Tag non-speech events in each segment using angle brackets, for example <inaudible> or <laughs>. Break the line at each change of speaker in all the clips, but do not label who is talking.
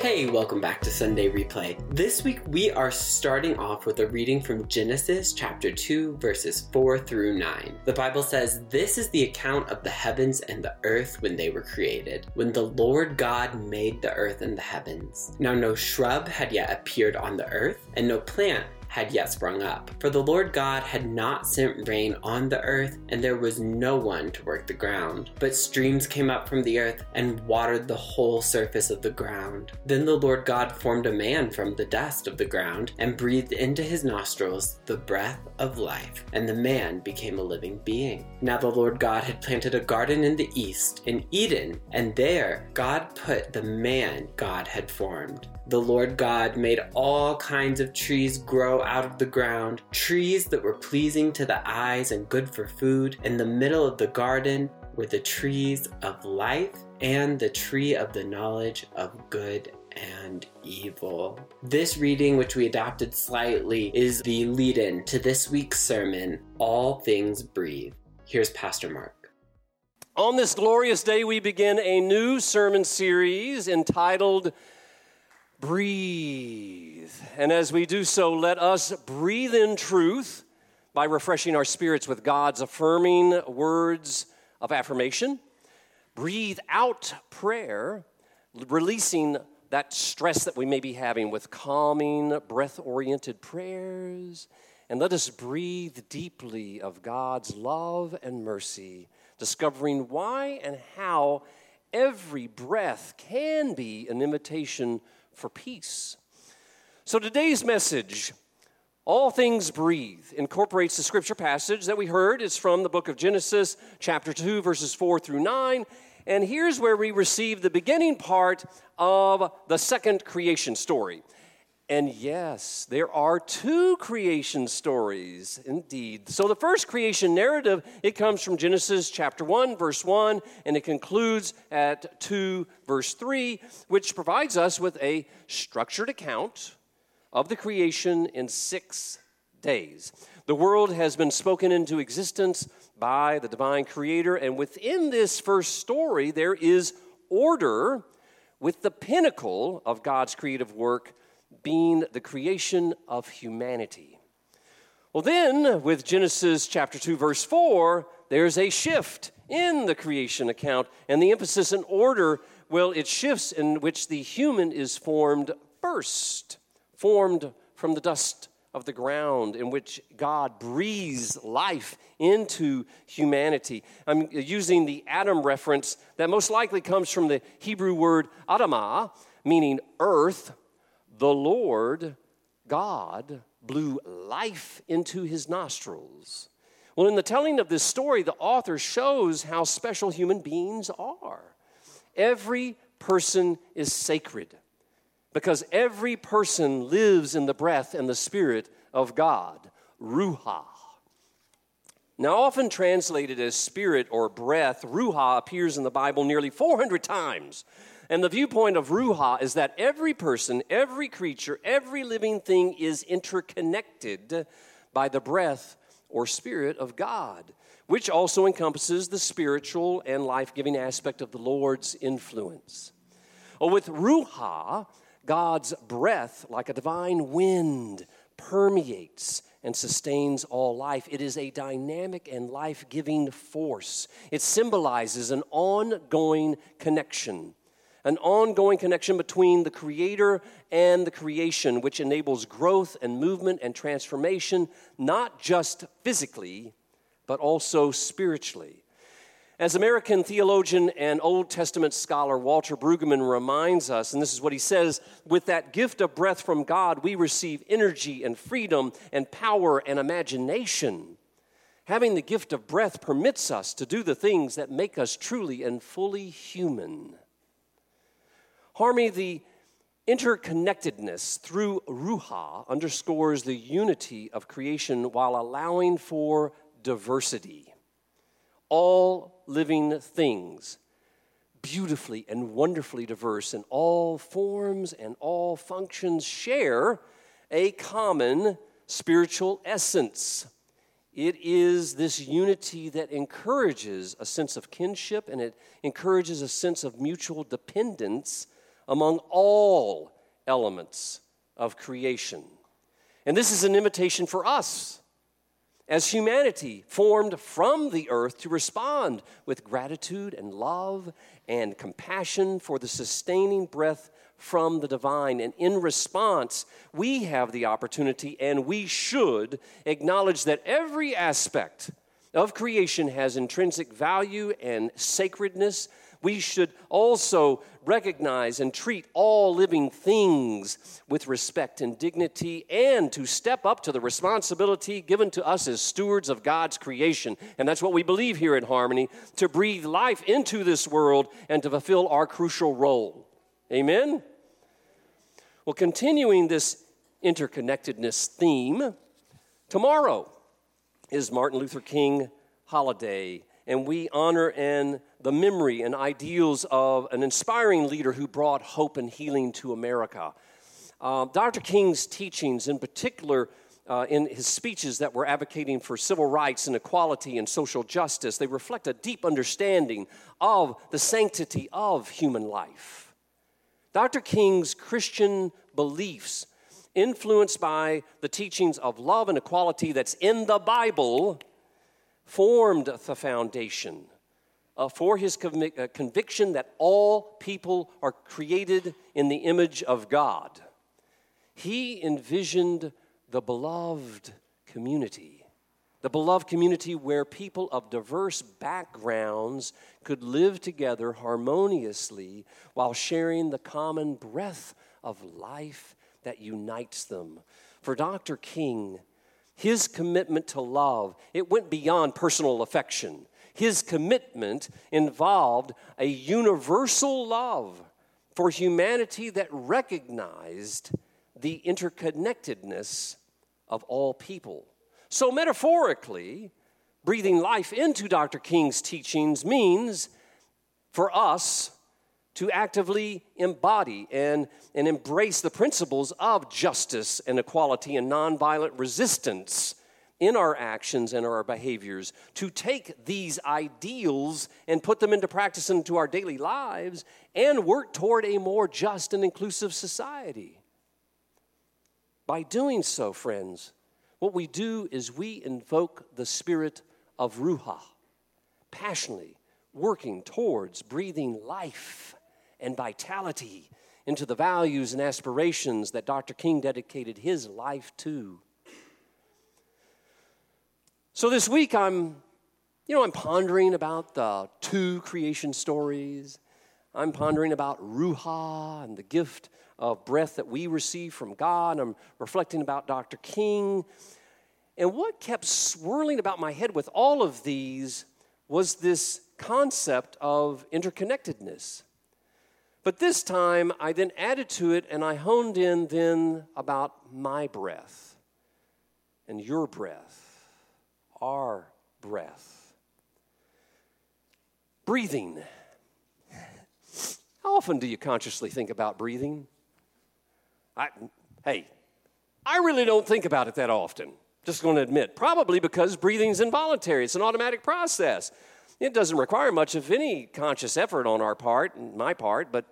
Hey, welcome back to Sunday Replay. This week we are starting off with a reading from Genesis chapter 2, verses 4 through 9. The Bible says, This is the account of the heavens and the earth when they were created, when the Lord God made the earth and the heavens. Now no shrub had yet appeared on the earth, and no plant had yet sprung up. For the Lord God had not sent rain on the earth, and there was no one to work the ground. But streams came up from the earth and watered the whole surface of the ground. Then the Lord God formed a man from the dust of the ground and breathed into his nostrils the breath of life, and the man became a living being. Now the Lord God had planted a garden in the east, in Eden, and there God put the man God had formed. The Lord God made all kinds of trees grow out of the ground, trees that were pleasing to the eyes and good for food. In the middle of the garden were the trees of life and the tree of the knowledge of good and evil. This reading, which we adapted slightly, is the lead in to this week's sermon All Things Breathe. Here's Pastor Mark.
On this glorious day, we begin a new sermon series entitled breathe. And as we do so, let us breathe in truth by refreshing our spirits with God's affirming words of affirmation. Breathe out prayer, releasing that stress that we may be having with calming, breath oriented prayers. And let us breathe deeply of God's love and mercy, discovering why and how every breath can be an invitation for peace. So today's message, All Things Breathe, incorporates the scripture passage that we heard. It's from the book of Genesis, chapter 2, verses 4 through 9. And here's where we receive the beginning part of the second creation story. And yes, there are two creation stories indeed. So the first creation narrative, it comes from Genesis chapter 1 verse 1 and it concludes at 2 verse 3, which provides us with a structured account of the creation in 6 days. The world has been spoken into existence by the divine creator and within this first story there is order with the pinnacle of God's creative work being the creation of humanity. Well, then, with Genesis chapter 2, verse 4, there's a shift in the creation account, and the emphasis and order, well, it shifts in which the human is formed first, formed from the dust of the ground, in which God breathes life into humanity. I'm using the Adam reference that most likely comes from the Hebrew word Adamah, meaning earth the Lord God blew life into his nostrils. Well, in the telling of this story, the author shows how special human beings are. Every person is sacred because every person lives in the breath and the spirit of God, Ruah. Now, often translated as spirit or breath, Ruah appears in the Bible nearly 400 times. And the viewpoint of Ruah is that every person, every creature, every living thing is interconnected by the breath or spirit of God, which also encompasses the spiritual and life giving aspect of the Lord's influence. Well, with Ruah, God's breath, like a divine wind, permeates and sustains all life. It is a dynamic and life giving force. It symbolizes an ongoing connection an ongoing connection between the Creator and the creation, which enables growth and movement and transformation, not just physically, but also spiritually. As American theologian and Old Testament scholar Walter Brueggemann reminds us, and this is what he says with that gift of breath from God, we receive energy and freedom and power and imagination. Having the gift of breath permits us to do the things that make us truly and fully human. Harmony, the interconnectedness through Ruah underscores the unity of creation while allowing for diversity. All living things, beautifully and wonderfully diverse in all forms and all functions, share a common spiritual essence. It is this unity that encourages a sense of kinship and it encourages a sense of mutual dependence among all elements of creation. And this is an invitation for us as humanity formed from the earth to respond with gratitude and love and compassion for the sustaining breath from the divine. And in response, we have the opportunity and we should acknowledge that every aspect of creation has intrinsic value and sacredness we should also recognize and treat all living things with respect and dignity and to step up to the responsibility given to us as stewards of God's creation. And that's what we believe here at Harmony to breathe life into this world and to fulfill our crucial role. Amen? Well, continuing this interconnectedness theme, tomorrow is Martin Luther King holiday, and we honor and the memory and ideals of an inspiring leader who brought hope and healing to America. Uh, Dr. King's teachings, in particular, uh, in his speeches that were advocating for civil rights and equality and social justice, they reflect a deep understanding of the sanctity of human life. Dr. King's Christian beliefs, influenced by the teachings of love and equality that's in the Bible, formed the foundation uh, for his uh, conviction that all people are created in the image of God. He envisioned the beloved community, the beloved community where people of diverse backgrounds could live together harmoniously while sharing the common breath of life that unites them. For Dr. King, his commitment to love, it went beyond personal affection his commitment involved a universal love for humanity that recognized the interconnectedness of all people. So, metaphorically, breathing life into Dr. King's teachings means for us to actively embody and, and embrace the principles of justice and equality and nonviolent resistance in our actions and our behaviors to take these ideals and put them into practice into our daily lives and work toward a more just and inclusive society. By doing so, friends, what we do is we invoke the spirit of Ruah, passionately working towards breathing life and vitality into the values and aspirations that Dr. King dedicated his life to. So this week I'm, you know, I'm pondering about the two creation stories. I'm pondering about Ruah and the gift of breath that we receive from God. I'm reflecting about Dr. King. And what kept swirling about my head with all of these was this concept of interconnectedness. But this time, I then added to it and I honed in then about my breath and your breath our breath. Breathing. How often do you consciously think about breathing? I, hey, I really don't think about it that often. Just going to admit. Probably because breathing is involuntary, it's an automatic process. It doesn't require much of any conscious effort on our part, my part, but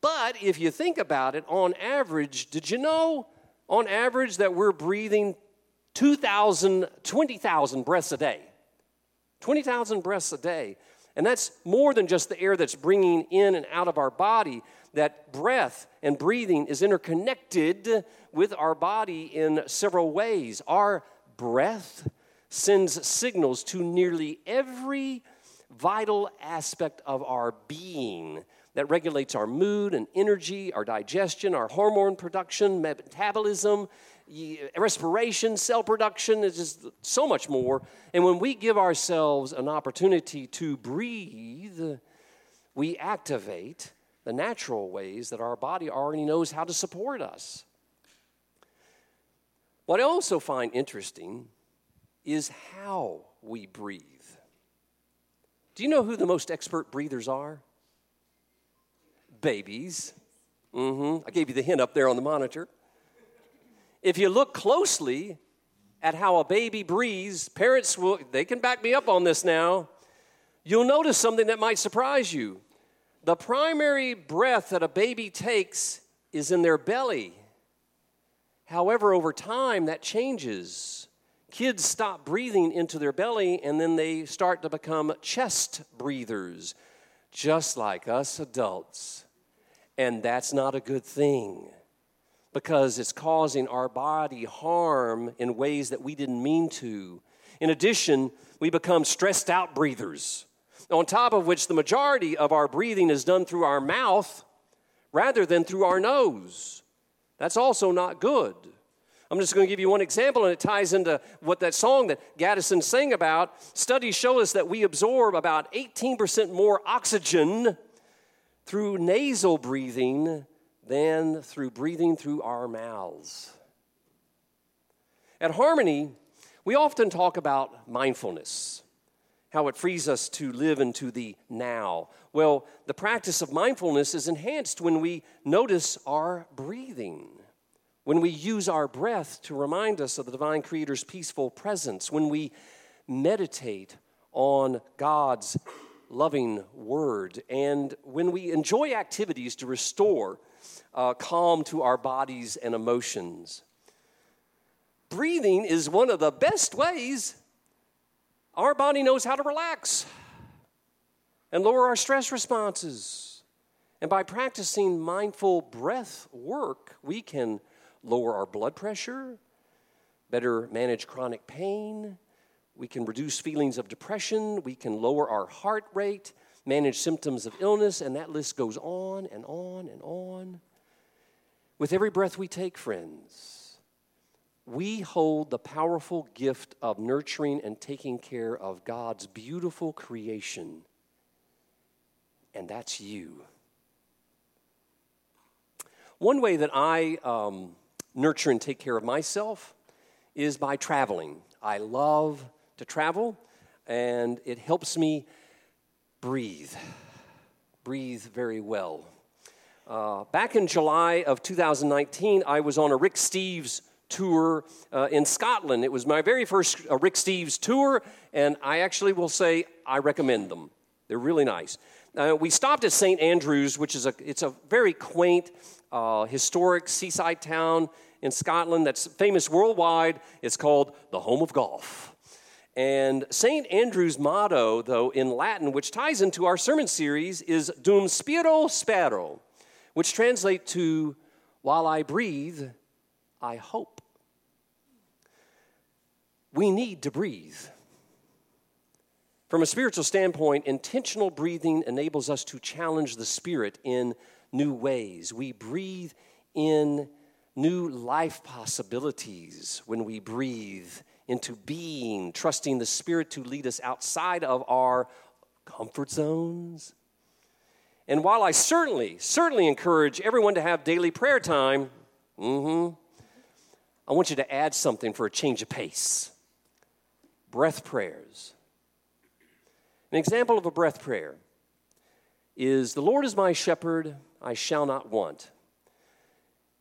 but if you think about it, on average, did you know on average that we're breathing 2,000, 20,000 breaths a day. 20,000 breaths a day. And that's more than just the air that's bringing in and out of our body. That breath and breathing is interconnected with our body in several ways. Our breath sends signals to nearly every vital aspect of our being that regulates our mood and energy, our digestion, our hormone production, metabolism, respiration, cell production, is just so much more. And when we give ourselves an opportunity to breathe, we activate the natural ways that our body already knows how to support us. What I also find interesting is how we breathe. Do you know who the most expert breathers are? Babies. Mm-hmm. I gave you the hint up there on the monitor. If you look closely at how a baby breathes, parents will, they can back me up on this now. You'll notice something that might surprise you. the primary breath that a baby takes is in their belly. However, over time, that changes. Kids stop breathing into their belly and then they start to become chest breathers, just like us adults. And that's not a good thing because it's causing our body harm in ways that we didn't mean to. In addition, we become stressed out breathers, on top of which the majority of our breathing is done through our mouth rather than through our nose. That's also not good. I'm just going to give you one example, and it ties into what that song that Gaddison sang about. Studies show us that we absorb about 18% more oxygen through nasal breathing than through breathing through our mouths. At Harmony, we often talk about mindfulness, how it frees us to live into the now. Well, the practice of mindfulness is enhanced when we notice our breathing, when we use our breath to remind us of the divine creator's peaceful presence, when we meditate on God's loving word, and when we enjoy activities to restore uh, calm to our bodies and emotions. Breathing is one of the best ways our body knows how to relax and lower our stress responses. And by practicing mindful breath work, we can lower our blood pressure, better manage chronic pain, we can reduce feelings of depression, we can lower our heart rate, manage symptoms of illness, and that list goes on and on and on. With every breath we take, friends, we hold the powerful gift of nurturing and taking care of God's beautiful creation, and that's you. One way that I um, nurture and take care of myself is by traveling. I love to travel, and it helps me breathe, breathe very well. Uh, back in July of 2019, I was on a Rick Steves tour uh, in Scotland. It was my very first uh, Rick Steves tour, and I actually will say I recommend them. They're really nice. Uh, we stopped at St. Andrews, which is a it's a very quaint, uh, historic seaside town in Scotland that's famous worldwide. It's called the home of golf. And St. Andrew's motto, though, in Latin, which ties into our sermon series, is Dum Spiro Spero, which translates to while I breathe, I hope. We need to breathe. From a spiritual standpoint, intentional breathing enables us to challenge the spirit in new ways. We breathe in new life possibilities when we breathe into being, trusting the spirit to lead us outside of our comfort zones and while I certainly, certainly encourage everyone to have daily prayer time, mm-hmm, I want you to add something for a change of pace breath prayers. An example of a breath prayer is The Lord is my shepherd, I shall not want.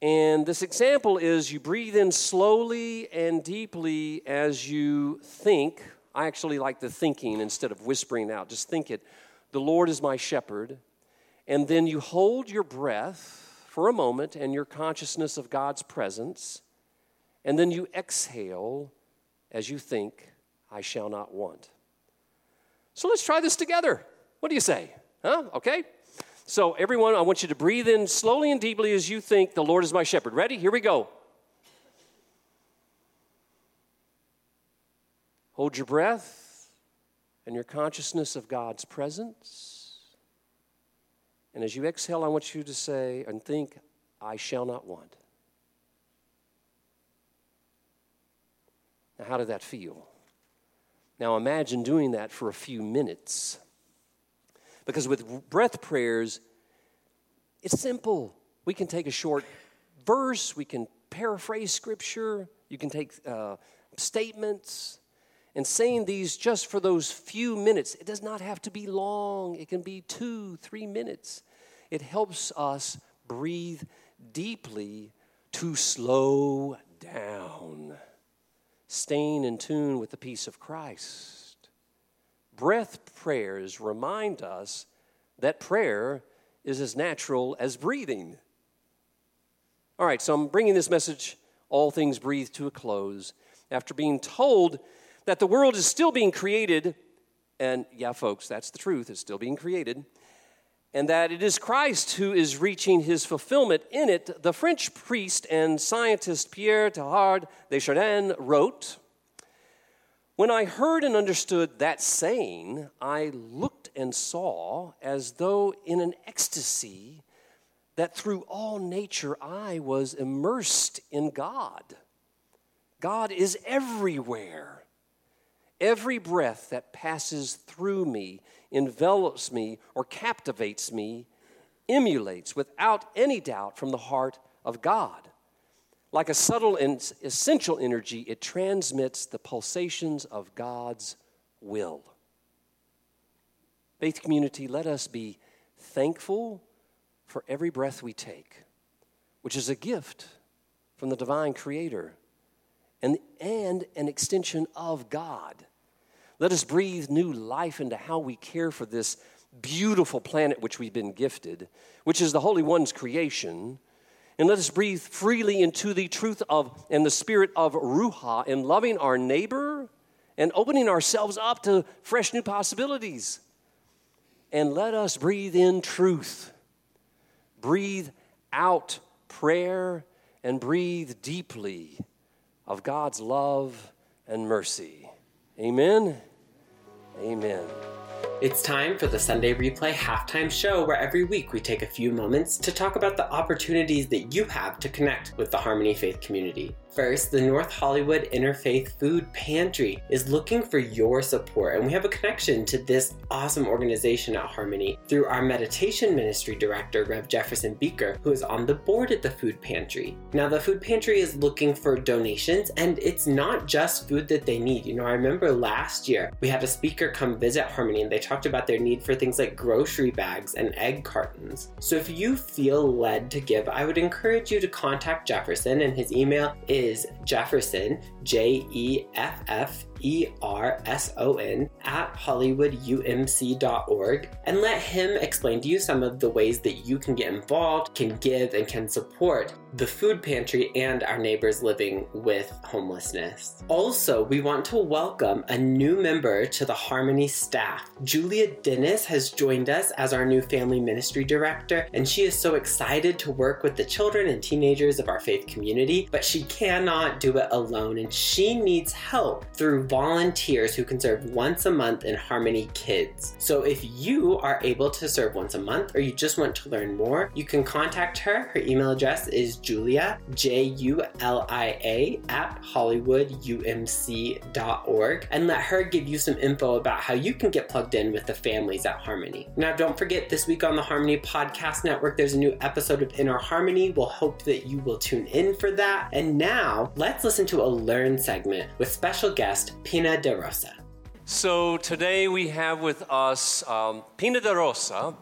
And this example is you breathe in slowly and deeply as you think. I actually like the thinking instead of whispering out. Just think it. The Lord is my shepherd. And then you hold your breath for a moment and your consciousness of God's presence. And then you exhale as you think, I shall not want. So let's try this together. What do you say? Huh? Okay? So, everyone, I want you to breathe in slowly and deeply as you think, The Lord is my shepherd. Ready? Here we go. Hold your breath and your consciousness of God's presence. And as you exhale, I want you to say and think, I shall not want. Now, how did that feel? Now, imagine doing that for a few minutes. Because with breath prayers, it's simple. We can take a short verse, we can paraphrase scripture, you can take uh, statements, and saying these just for those few minutes. It does not have to be long, it can be two, three minutes. It helps us breathe deeply to slow down, staying in tune with the peace of Christ. Breath prayers remind us that prayer is as natural as breathing. All right, so I'm bringing this message, All Things Breathe, to a close after being told that the world is still being created. And yeah, folks, that's the truth, it's still being created. And that it is Christ who is reaching his fulfillment in it. The French priest and scientist Pierre Teilhard de Chardin wrote When I heard and understood that saying, I looked and saw as though in an ecstasy that through all nature I was immersed in God. God is everywhere. Every breath that passes through me, envelops me, or captivates me, emulates without any doubt from the heart of God. Like a subtle and essential energy, it transmits the pulsations of God's will. Faith community, let us be thankful for every breath we take, which is a gift from the divine creator and, and an extension of God. Let us breathe new life into how we care for this beautiful planet which we've been gifted, which is the Holy One's creation. And let us breathe freely into the truth of and the spirit of Ruah in loving our neighbor and opening ourselves up to fresh new possibilities. And let us breathe in truth breathe out prayer and breathe deeply of God's love and mercy. Amen. Amen.
It's time for the Sunday Replay halftime show where every week we take a few moments to talk about the opportunities that you have to connect with the Harmony Faith community. First, the North Hollywood Interfaith Food Pantry is looking for your support, and we have a connection to this awesome organization at Harmony through our meditation ministry director, Rev Jefferson Beaker, who is on the board at the Food Pantry. Now, the Food Pantry is looking for donations, and it's not just food that they need. You know, I remember last year we had a speaker come visit Harmony, and they talked about their need for things like grocery bags and egg cartons. So if you feel led to give, I would encourage you to contact Jefferson, and his email is is Jefferson, J E F F E R S O N, at HollywoodUMC.org, and let him explain to you some of the ways that you can get involved, can give, and can support the food pantry and our neighbors living with homelessness. Also, we want to welcome a new member to the Harmony staff. Julia Dennis has joined us as our new family ministry director, and she is so excited to work with the children and teenagers of our faith community, but she cannot do it alone, and she needs help through volunteers who can serve once a month in Harmony Kids. So if you are able to serve once a month or you just want to learn more, you can contact her. Her email address is julia, J U L I A, at hollywoodumc.org and let her give you some info about how you can get plugged in with the families at Harmony. Now, don't forget, this week on the Harmony Podcast Network, there's a new episode of Inner Harmony. We'll hope that you will tune in for that. And now, let's listen to a Learn segment with special guest Pina de Rosa.
So today we have with us um, Pina de Rosa.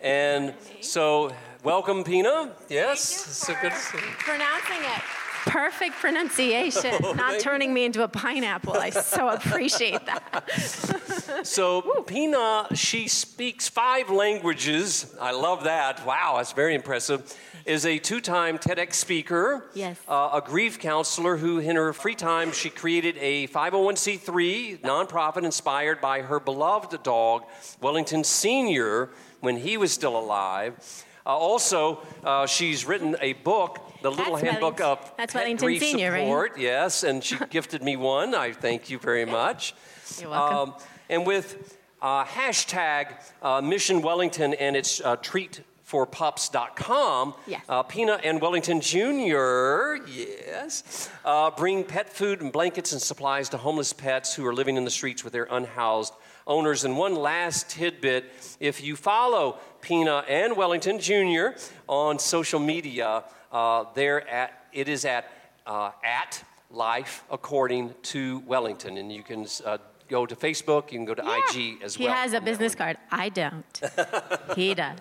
And so, welcome, Pina. Yes,
so good to see you. Pronouncing it. Perfect pronunciation, oh, <laughs> not turning me into a pineapple. I so appreciate that. <laughs>
so, Pina, she speaks five languages. I love that. Wow, that's very impressive is a two time TEDx speaker,
yes.
Uh, a grief counselor who, in her free time, she created a 501c3 nonprofit inspired by her beloved dog, Wellington Sr., when he was still alive. Uh, also, uh, she's written a book, The Little
That's
Handbook
of
That's
Pet Grief Senior,
Support.
Right?
Yes, and she <laughs> gifted me one. I thank you very much.
You're welcome. Um,
and with uh, hashtag uh, Mission Wellington and its uh, treat forpups.com.
Yes.
Uh, Peanut and Wellington Jr., yes, uh, bring pet food and blankets and supplies to homeless pets who are living in the streets with their unhoused owners. And one last tidbit if you follow Peanut and Wellington Jr. on social media, uh, they're at, it is at, uh, at Life According to Wellington. And you can uh, go to Facebook, you can go to yeah. IG as
he
well.
He has a business card. I don't. <laughs> he does.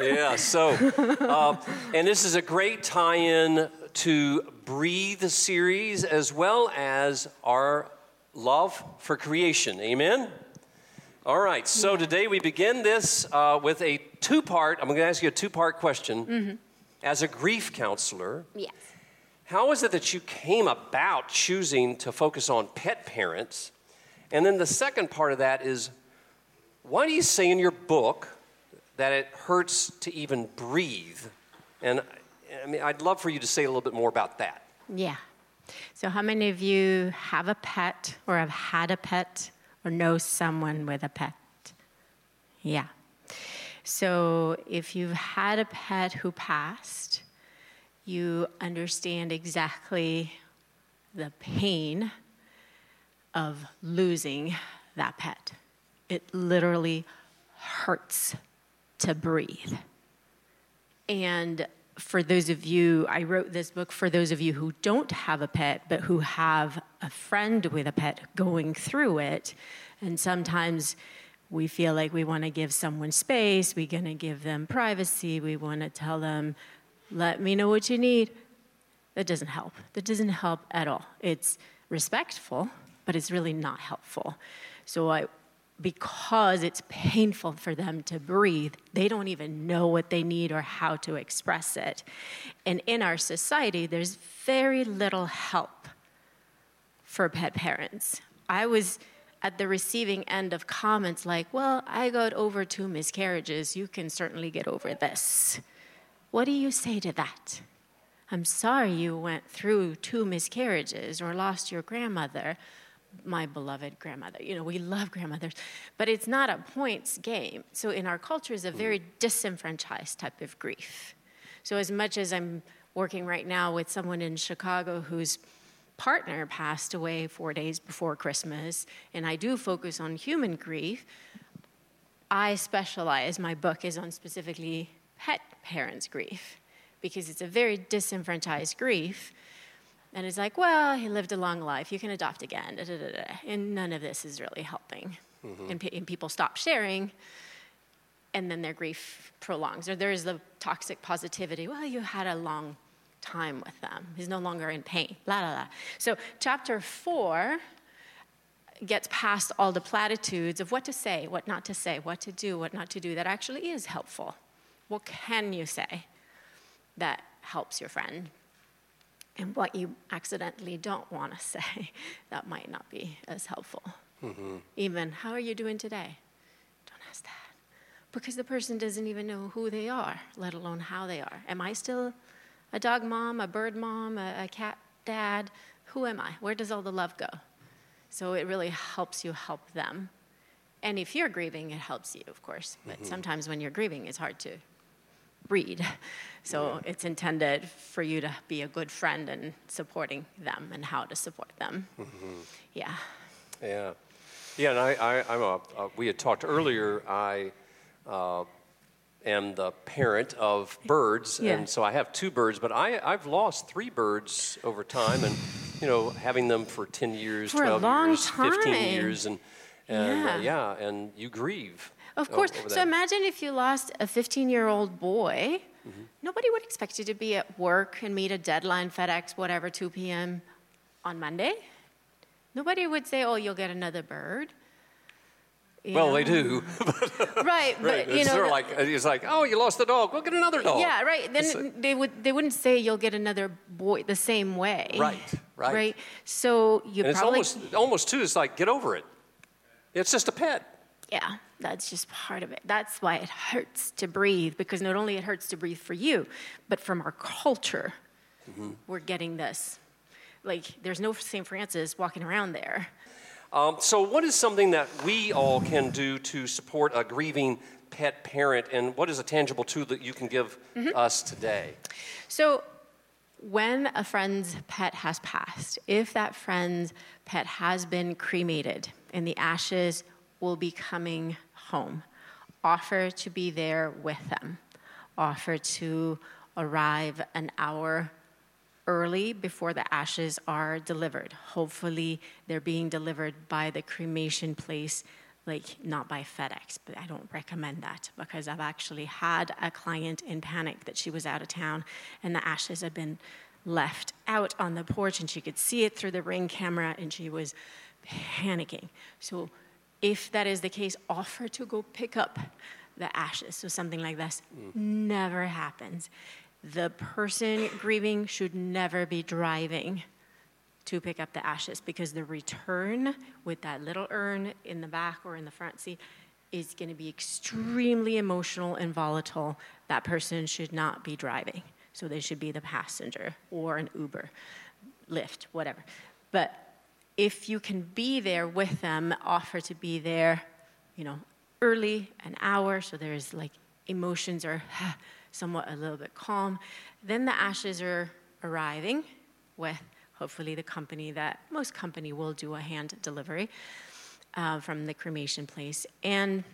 yeah, so, <laughs> uh, and this is a great tie in to Breathe series as well as our love for creation. Amen? All right, so today we begin this uh, with a two part, I'm going to ask you a two part question.
Mm-hmm.
As a grief counselor,
Yes.
how is it that you came about choosing to focus on pet parents? And then the second part of that is why do you say in your book that it hurts to even breathe? And I mean, I'd love for you to say a little bit more about that.
Yeah. So, how many of you have a pet or have had a pet or know someone with a pet? Yeah. So, if you've had a pet who passed, you understand exactly the pain of losing that pet. It literally hurts to breathe. And for those of you, I wrote this book for those of you who don't have a pet, but who have a friend with a pet going through it. And sometimes we feel like we want to give someone space, we're going to give them privacy, we want to tell them, let me know what you need. That doesn't help. That doesn't help at all. It's respectful, but it's really not helpful. So I, because it's painful for them to breathe, they don't even know what they need or how to express it. And in our society, there's very little help for pet parents. I was at the receiving end of comments like, well, I got over two miscarriages. You can certainly get over this. What do you say to that? I'm sorry you went through two miscarriages or lost your grandmother my beloved grandmother. You know, we love grandmothers, but it's not a points game. So in our culture is a very mm. disenfranchised type of grief. So as much as I'm working right now with someone in Chicago whose partner passed away 4 days before Christmas, and I do focus on human grief, I specialize, my book is on specifically pet parents' grief because it's a very disenfranchised grief and it's like, well, he lived a long life. You can adopt again. Da, da, da, and none of this is really helping. Mm-hmm. And, and, people stop sharing, and then their grief prolongs. Or there's the toxic positivity. Well, you had a long time with them. He's no longer in pain. La la la. So chapter four gets past all the platitudes of what to say, what not to say, what to do, what not to do. That actually is helpful. What can you say that helps your friend? And what you accidentally don't want to <laughs> say that might not be as helpful. Mm-hmm. Even, how are you doing today? Don't ask that. Because the person doesn't even know who they are, let alone how they are. Am I still a dog mom, a bird mom, a, a cat dad? Who am I? Where does all the love go? So it really helps you help them. And if you're grieving, it helps you, of course. But mm-hmm. sometimes when you're grieving, it's hard to read. So yeah. it's intended for you to be a good friend and supporting them and how to support them. Mm-hmm. Yeah.
Yeah. Yeah, and I, I, am a, uh, we had talked earlier, I uh, am the parent of birds, yeah. and so I have two birds, but I, I've lost three birds over time, and, you know, having them for 10 years,
for
12
years,
time. 15 years, and, and yeah. Uh, yeah, and you grieve.
Of course. So imagine if you lost a 15 year old boy. Mm-hmm. Nobody would expect you to be at work and meet a deadline, FedEx, whatever, 2 p.m. on Monday. Nobody would say, oh, you'll get another bird.
You well, know? they do. <laughs> <laughs>
right, but you
know,
sort
of like it's like, oh, you lost the dog. Go get another dog.
Yeah, right. Then they would they wouldn't say you'll get another boy the same way.
Right, right.
Right. So you
and
probably
it's almost almost too. It's like get over it. It's just a pet.
Yeah, that's just part of it. That's why it hurts to breathe, because not only it hurts to breathe for you, but from our culture, mm-hmm. we're getting this. Like, there's no St. Francis walking around there.
Um, so, what is something that we all can do to support a grieving pet parent, and what is a tangible tool that you can give mm-hmm. us today?
So, when a friend's pet has passed, if that friend's pet has been cremated and the ashes will be coming home. Offer to be there with them. Offer to arrive an hour early before the ashes are delivered. Hopefully, they're being delivered by the cremation place, like not by FedEx, but I don't recommend that because I've actually had a client in panic that she was out of town and the ashes had been left out on the porch and she could see it through the ring camera and she was panicking. So if that is the case, offer to go pick up the ashes. So something like this never happens. The person grieving should never be driving to pick up the ashes because the return with that little urn in the back or in the front seat is going to be extremely emotional and volatile. That person should not be driving. So they should be the passenger or an Uber, Lyft, whatever. But if you can be there with them, offer to be there, you know, early, an hour, so there's like emotions are <sighs> somewhat a little bit calm. Then the ashes are arriving with hopefully the company that most company will do a hand delivery uh, from the cremation place. And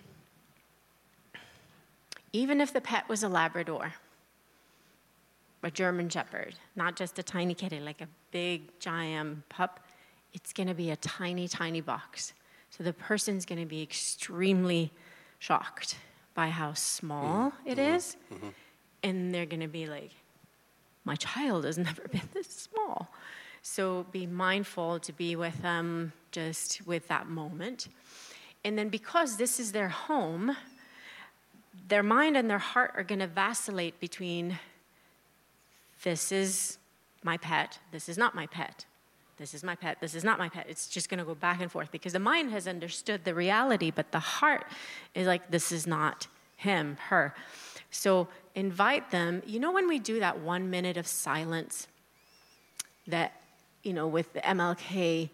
even if the pet was a Labrador, a German Shepherd, not just a tiny kitty, like a big giant pup, it's going to be a tiny, tiny box. So the person's going to be extremely shocked by how small mm-hmm. it is, mm-hmm. And they're going to be like, my child has <laughs> never been this small. So be mindful to be with them just with that moment. And then because this is their home, their mind and their heart are going to vacillate between this is my pet, this is not my pet. This is my pet, this is not my pet. It's just going to go back and forth because the mind has understood the reality, but the heart is like, this is not him, her. So invite them. You know, when we do that one minute of silence, that, you know, with the MLK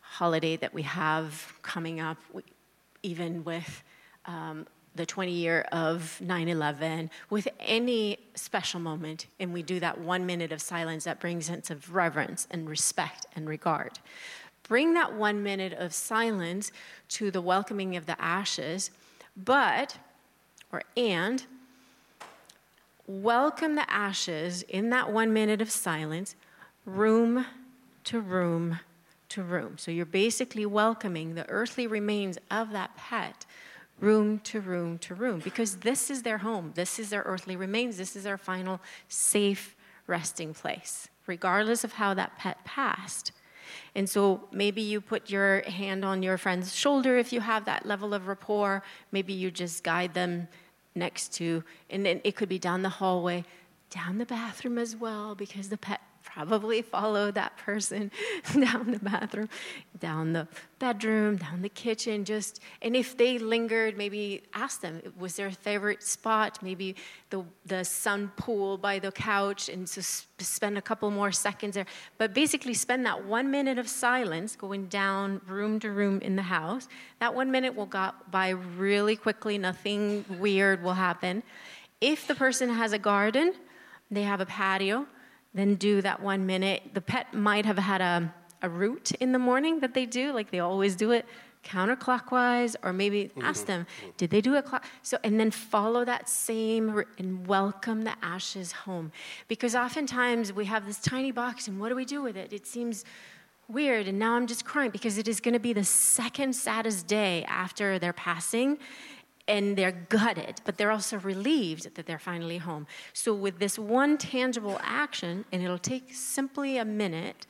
holiday that we have coming up, we, even with um, the 20 year of 9 11, with any special moment, and we do that one minute of silence that brings sense of reverence and respect and regard. Bring that one minute of silence to the welcoming of the ashes, but, or and, welcome the ashes in that one minute of silence, room to room to room. So you're basically welcoming the earthly remains of that pet room to room to room because this is their home. This is their earthly remains. This is their final safe resting place, regardless of how that pet passed. And so maybe you put your hand on your friend's shoulder if you have that level of rapport. Maybe you just guide them next to, and it could be down the hallway, down the bathroom as well, because the pet probably follow that person <laughs> down the bathroom, down the bedroom, down the kitchen, just, and if they lingered, maybe ask them, was their favorite spot, maybe the, the sun pool by the couch, and so spend a couple more seconds there. But basically, spend that one minute of silence going down room to room in the house. That one minute will go by really quickly, nothing weird will happen. If the person has a garden, they have a patio, then do that one minute. The pet might have had a, a route in the morning that they do, like they always do it counterclockwise, or maybe mm-hmm. ask them, did they do a clock? So, and then follow that same and welcome the ashes home. Because oftentimes we have this tiny box, and what do we do with it? It seems weird, and now I'm just crying because it is going to be the second saddest day after their passing and they're gutted, but they're also relieved that they're finally home. So, with this one tangible action, and it'll take simply a minute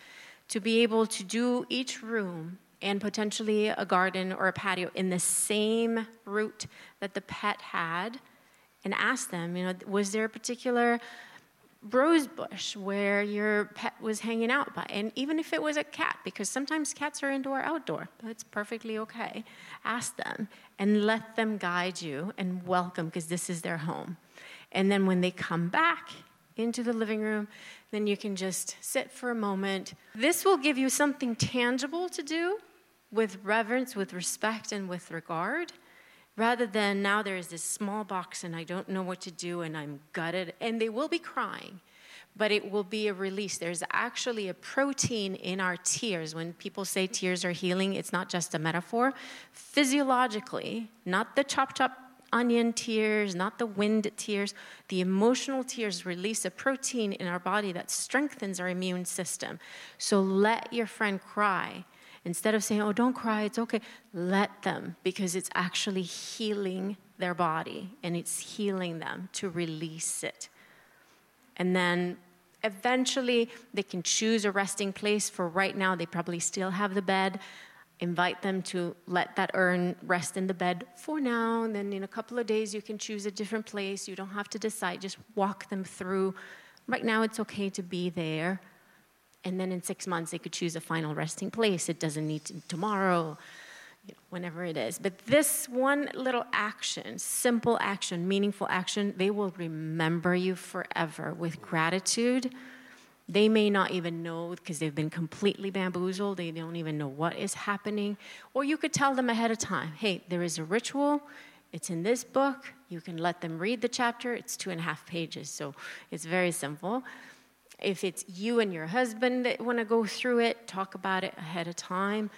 to be able to do each room and potentially a garden or a patio in the same route that the pet had, and ask them, you know, was there a particular rose bush where your pet was hanging out by. And even if it was a cat, because sometimes cats are indoor outdoor, that's perfectly okay. Ask them and let them guide you and welcome because this is their home. And then when they come back into the living room, then you can just sit for a moment. This will give you something tangible to do with reverence, with respect, and with regard rather than now there is this small box and I don't know what to do and I'm gutted. And they will be crying, but it will be a release. There's actually a protein in our tears. When people say tears are healing, it's not just a metaphor. Physiologically, not the chop chop onion tears, not the wind tears, the emotional tears release a protein in our body that strengthens our immune system. So let your friend cry Instead of saying, oh, don't cry, it's okay, let them because it's actually healing their body and it's healing them to release it. And then eventually they can choose a resting place. For right now, they probably still have the bed. invite them to let that urn rest in the bed for now, and then in a couple of days you can choose a different place. You don't have to decide, just walk them through. Right now, it's okay to be there. And then in six months, they could choose a final resting place. It doesn't need to tomorrow, you know, whenever it is. But this one little action, simple action, meaningful action, they will remember you forever with gratitude they may not even know because they've been completely bamboozled. They don't even know what is happening. Or you could tell them ahead of time hey, there is a ritual. It's in this book. You can let them read the chapter. It's two and a half pages, so it's very simple. If it's you and your husband that want to go through it, talk about it ahead of time.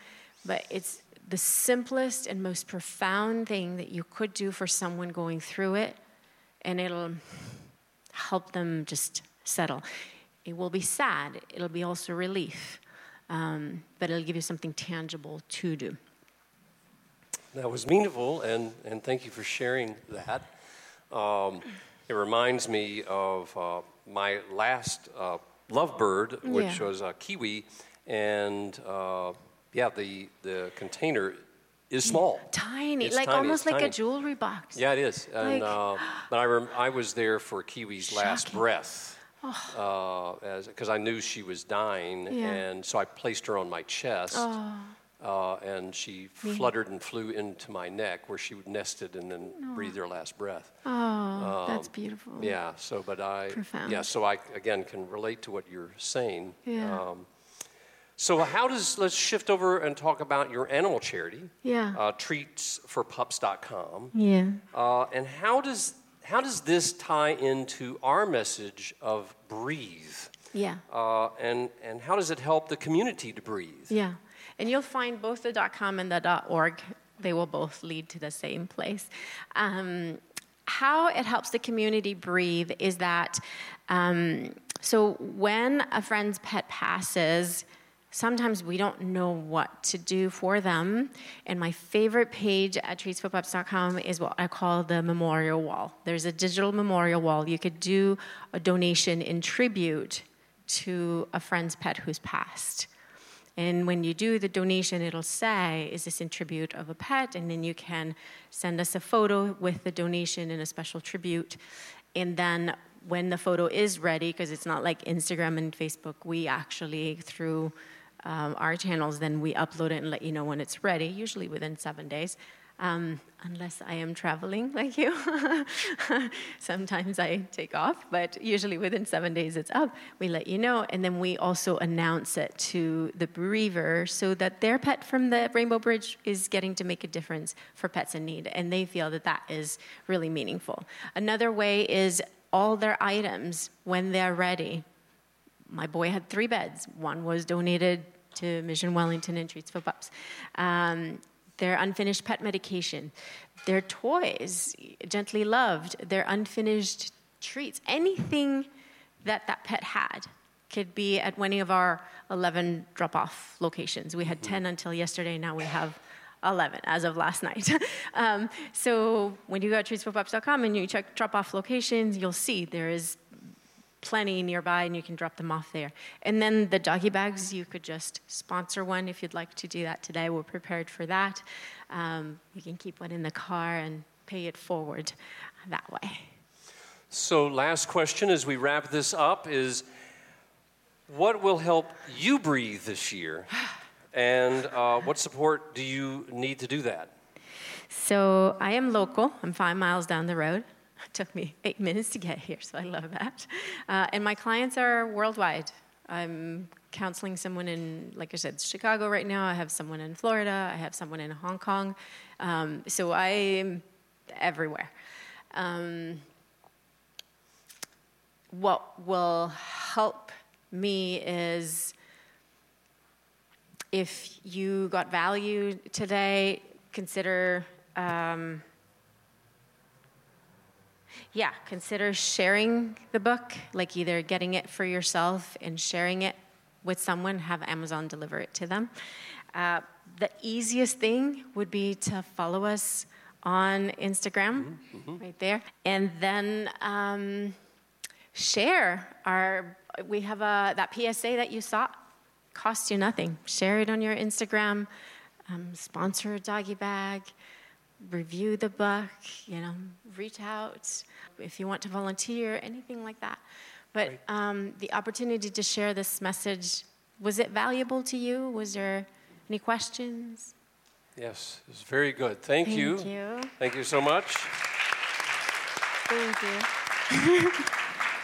But it's the simplest and most profound thing that you could do for someone going through it, and it'll help them just settle. It will be sad, it'll be also relief, um, but it'll give you something tangible to do.
That was meaningful, and, and thank you for sharing that. Um, it reminds me of uh, my last uh, lovebird, which yeah. was a kiwi, and uh, yeah, the, the container is small.
Tiny, it's like tiny. almost like tiny. a jewelry box.
Yeah, it is. And, like, uh, but I, rem- I was there for Kiwi's <gasps> Shocking. last breath because uh, I knew she was dying, yeah. and so I placed her on my chest. Oh. Uh, and she fluttered and flew into my neck where she would nested and then oh. breathed her last breath.
Oh, um, that's beautiful.
Yeah. So, but I,
Profound.
yeah. So I again can relate to what you're saying.
Yeah. Um,
so how does let's shift over and talk about your animal charity?
Yeah. Uh,
treatsforpups.com.
Yeah.
Uh, and how does how does this tie into our message of breathe?
Yeah.
Uh, and, and how does it help the community to breathe?
Yeah. And you'll find both the .com and the .org, they will both lead to the same place. Um, how it helps the community breathe is that um, so when a friend's pet passes, sometimes we don't know what to do for them. And my favorite page at treatsforpups.com is what I call the memorial wall. There's a digital memorial wall. You could do a donation in tribute to a friend's pet who's passed. And when you do the donation, it'll say, Is this in tribute of a pet? And then you can send us a photo with the donation and a special tribute. And then when the photo is ready, because it's not like Instagram and Facebook, we actually, through um, our channels, then we upload it and let you know when it's ready, usually within seven days. Um, unless I am traveling <laughs> like you. <laughs> Sometimes I take off, but usually within seven days it's up. We let you know, and then we also announce it to the bereaver so that their pet from the Rainbow Bridge is getting to make a difference for pets in need, and they feel that that is really meaningful. Another way is all their items when they're ready my boy had three beds. One was donated to Mission Wellington and Treats for Pups. Um, their unfinished pet medication, their toys, gently loved, their unfinished treats, anything that that pet had could be at any of our 11 drop off locations. We had 10 until yesterday, now we have 11 as of last night. <laughs> um, so when you go to treatsforpups.com and you check drop off locations, you'll see there is plenty nearby and you can drop them off there. And then the doggy bags, you could just sponsor one if you'd like to do that today. We're prepared for that. Um, you can keep one in the car and pay it forward that way.
So, last question as we wrap this up is what will help you breathe this year? <sighs> And uh, what support do you need to do that?
So, I am local, I'm five miles down the road. It <laughs> took me eight minutes to get here, so I love that. Uh, and my clients are worldwide. I'm counseling someone in, like I said, Chicago right now. I have someone in Florida. I have someone in Hong Kong. Um, so I'm everywhere. Um, what will help me is if you got value today, consider. Um, yeah, consider sharing the book, like either getting it for yourself and sharing it with someone, have Amazon deliver it to them. Uh, the easiest thing would be to follow us on Instagram, mm-hmm, mm-hmm. right there, and then um, share our. We have a that PSA that you saw, costs you nothing. Share it on your Instagram. um, sponsor a doggy bag, review the book, you know, reach out if you want to volunteer, anything like that. But um, the opportunity to share this message, was it valuable to you? Was there any questions?
Yes, it's very good. Thank,
Thank
you.
you.
Thank you so much.
Thank you.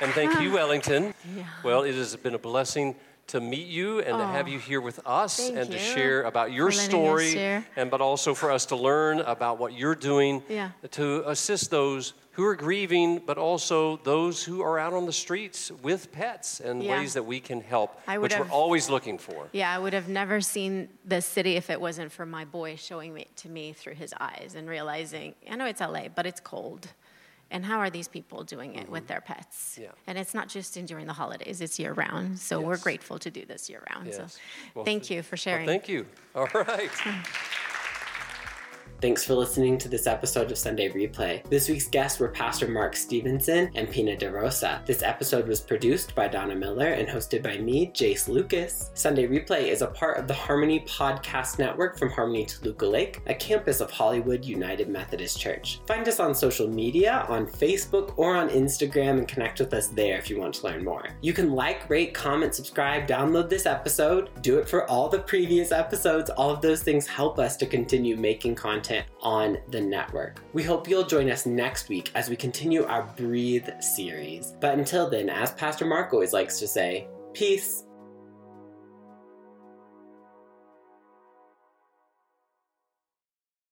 And thank you, <laughs> Wellington.
Yeah.
Well, it has been a blessing to meet you and to have
Oh,
you here with us and to share about your story and but also for us to learn about what you're doing
Yeah.
to assist those who are grieving but also those who are out on the streets with pets and
Yeah.
ways that we can help which we're always looking for.
Yeah, I would have never seen this city if it wasn't for my boy showing me to me through his eyes and realizing, I know it's LA, but it's cold. And how are these people doing it with their pets?
Mm-hmm. Yeah.
And it's not just in during the holidays, it's year round. So we're grateful to do this year round.
Yes.
So
Well,
thank
th-
you for
Well,
sharing.
thank you. All right. <laughs>
Thanks for listening to this episode of Sunday Replay. This week's guests were Pastor Mark Stevenson and Pina DeRosa. This episode was produced by Donna Miller and hosted by me, Jase Lucas. Sunday Replay is a part of the Harmony Podcast Network from Harmony Toluca Lake, a campus of Hollywood United Methodist Church. Find us on social media, on Facebook or on Instagram, and connect with us there if you want to learn more. You can like, rate, comment, subscribe, download this episode, do it for all the previous episodes. All of those things help us to continue making content on the network. We hope you'll join us next week as we continue our Breathe series. But until then, as Pastor Mark always likes to say, peace.